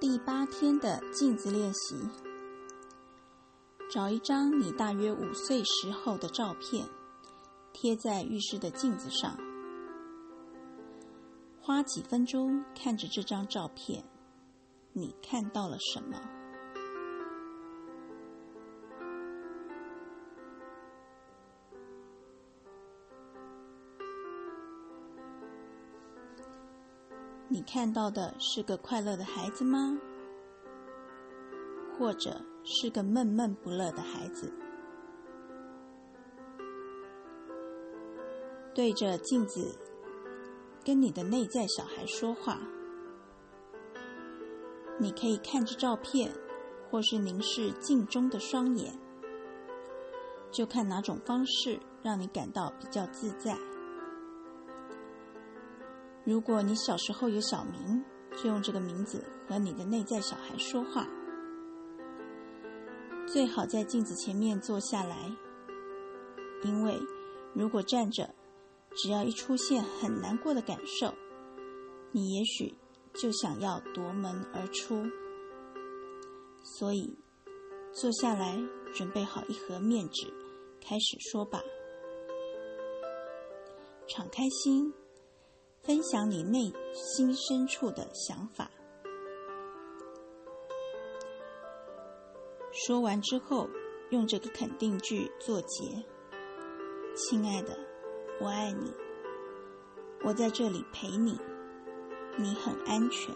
第八天的镜子练习，找一张你大约五岁时候的照片，贴在浴室的镜子上，花几分钟看着这张照片，你看到了什么？你看到的是个快乐的孩子吗？或者是个闷闷不乐的孩子？对着镜子，跟你的内在小孩说话。你可以看着照片，或是凝视镜中的双眼，就看哪种方式让你感到比较自在。如果你小时候有小名，就用这个名字和你的内在小孩说话。最好在镜子前面坐下来，因为如果站着，只要一出现很难过的感受，你也许就想要夺门而出。所以，坐下来，准备好一盒面纸，开始说吧。敞开心。分享你内心深处的想法。说完之后，用这个肯定句作结：“亲爱的，我爱你，我在这里陪你，你很安全。”